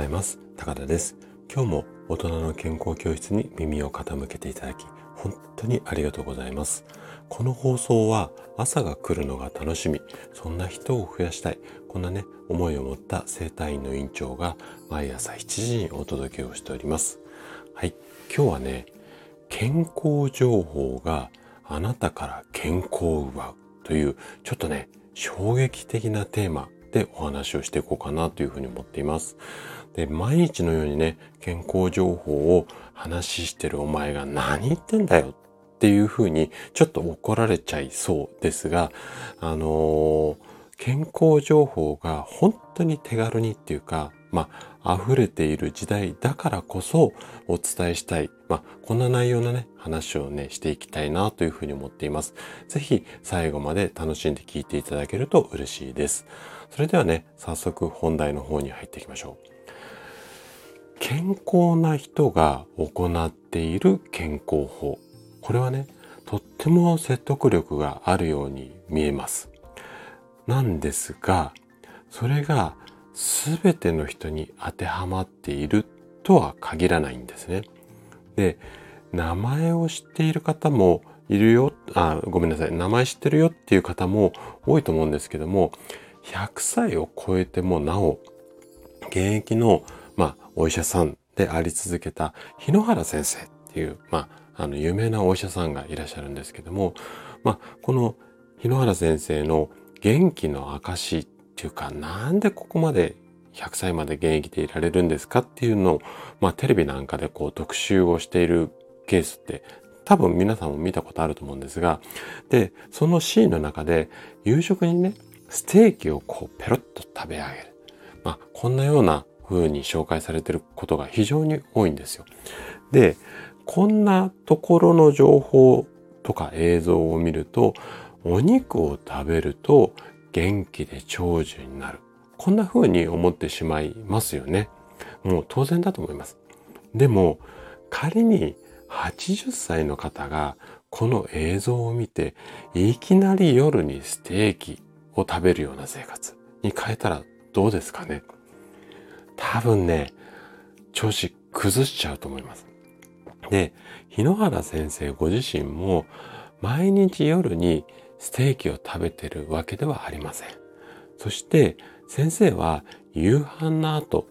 ざいます。高田です。今日も大人の健康教室に耳を傾けていただき本当にありがとうございます。この放送は朝が来るのが楽しみそんな人を増やしたいこんなね思いを持った生体院の院長が毎朝7時にお届けをしております。はい。今日はね健康情報があなたから健康を奪うというちょっとね衝撃的なテーマでお話をしていこうかなというふうに思っています。で、毎日のようにね、健康情報を話してるお前が何言ってんだよっていうふうにちょっと怒られちゃいそうですが、あのー、健康情報が本当に手軽にっていうか、まあ、溢れている時代だからこそお伝えしたい。まあ、こんな内容のね、話をね、していきたいなというふうに思っています。ぜひ最後まで楽しんで聞いていただけると嬉しいです。それではね、早速本題の方に入っていきましょう。健康な人が行っている健康法。これはね、とっても説得力があるように見えます。なんですが、それが全ての人に当てはまっているとは限らないんですね。で、名前を知っている方もいるよ、あ、ごめんなさい、名前知ってるよっていう方も多いと思うんですけども、100歳を超えてもなお、現役の、まあ、お医者さんであり続けた日野原先生っていう、まあ、あの、有名なお医者さんがいらっしゃるんですけども、まあ、この日野原先生の元気の証っていうか、なんでここまで100歳まで現役でいられるんですかっていうのを、まあ、テレビなんかでこう特集をしているケースって多分皆さんも見たことあると思うんですが、で、そのシーンの中で夕食にね、ステーキをこうペロッと食べ上げる。まあ、こんなような風に紹介されていることが非常に多いんですよ。で、こんなところの情報とか映像を見ると、お肉を食べると元気で長寿になる。こんな風に思ってしまいますよね。もう当然だと思います。でも、仮に80歳の方がこの映像を見て、いきなり夜にステーキを食べるような生活に変えたらどうですかね多分ね、調子崩しちゃうと思います。で、日野原先生ご自身も毎日夜にステーキを食べてるわけではありません。そして先生は夕飯の後、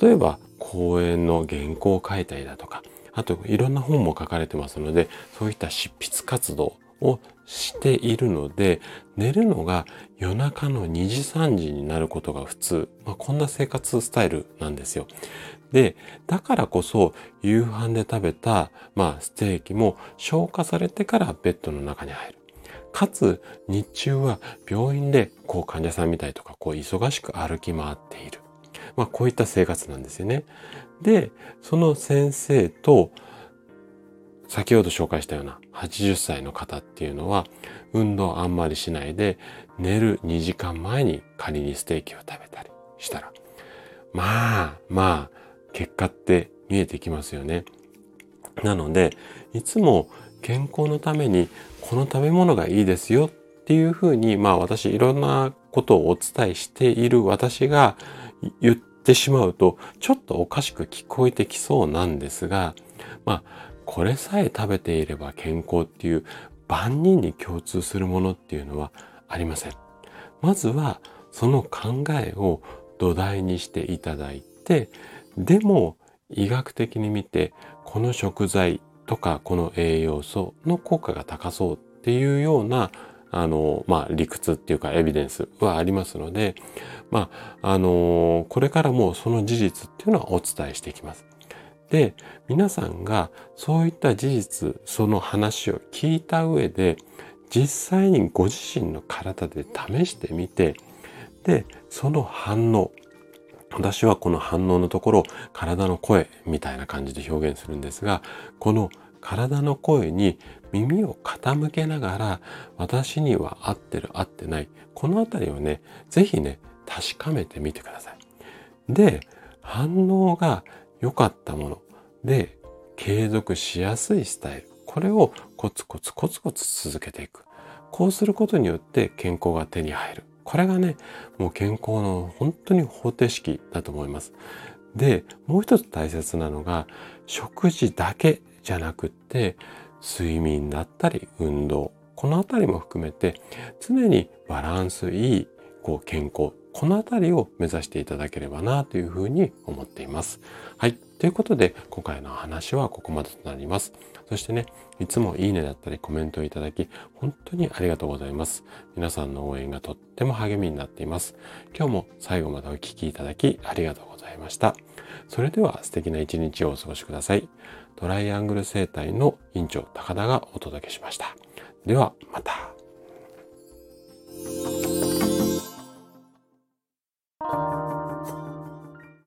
例えば講演の原稿を書いたりだとか、あといろんな本も書かれてますので、そういった執筆活動をしているので、寝るのが夜中の2時3時になることが普通。まあ、こんな生活スタイルなんですよ。で、だからこそ夕飯で食べた、まあ、ステーキも消化されてからベッドの中に入る。かつ、日中は病院で、こう患者さんみたいとか、こう忙しく歩き回っている。まあ、こういった生活なんですよね。で、その先生と、先ほど紹介したような80歳の方っていうのは運動あんまりしないで寝る2時間前に仮にステーキを食べたりしたらまあまあ結果って見えてきますよね。なのでいつも健康のためにこの食べ物がいいですよっていうふうにまあ私いろんなことをお伝えしている私が言ってしまうとちょっとおかしく聞こえてきそうなんですがまあこれさえ食べていれば健康っていう万人に共通するものっていうのはありません。まずはその考えを土台にしていただいて、でも医学的に見てこの食材とかこの栄養素の効果が高そうっていうようなあの、まあ、理屈っていうかエビデンスはありますので、まあ、あの、これからもその事実っていうのはお伝えしていきます。で、皆さんがそういった事実、その話を聞いた上で、実際にご自身の体で試してみて、で、その反応、私はこの反応のところ、体の声みたいな感じで表現するんですが、この体の声に耳を傾けながら、私には合ってる合ってない、このあたりをね、ぜひね、確かめてみてください。で、反応が良かったもので継続しやすいスタイル。これをコツコツコツコツ続けていく。こうすることによって健康が手に入る。これがね、もう健康の本当に方程式だと思います。で、もう一つ大切なのが、食事だけじゃなくって、睡眠だったり運動、このあたりも含めて常にバランスいいこう健康、このあたりを目指していただければなというふうに思っています。はい。ということで、今回の話はここまでとなります。そしてね、いつもいいねだったりコメントをいただき、本当にありがとうございます。皆さんの応援がとっても励みになっています。今日も最後までお聴きいただきありがとうございました。それでは素敵な一日をお過ごしください。トライアングル生態の院長高田がお届けしました。ではまた。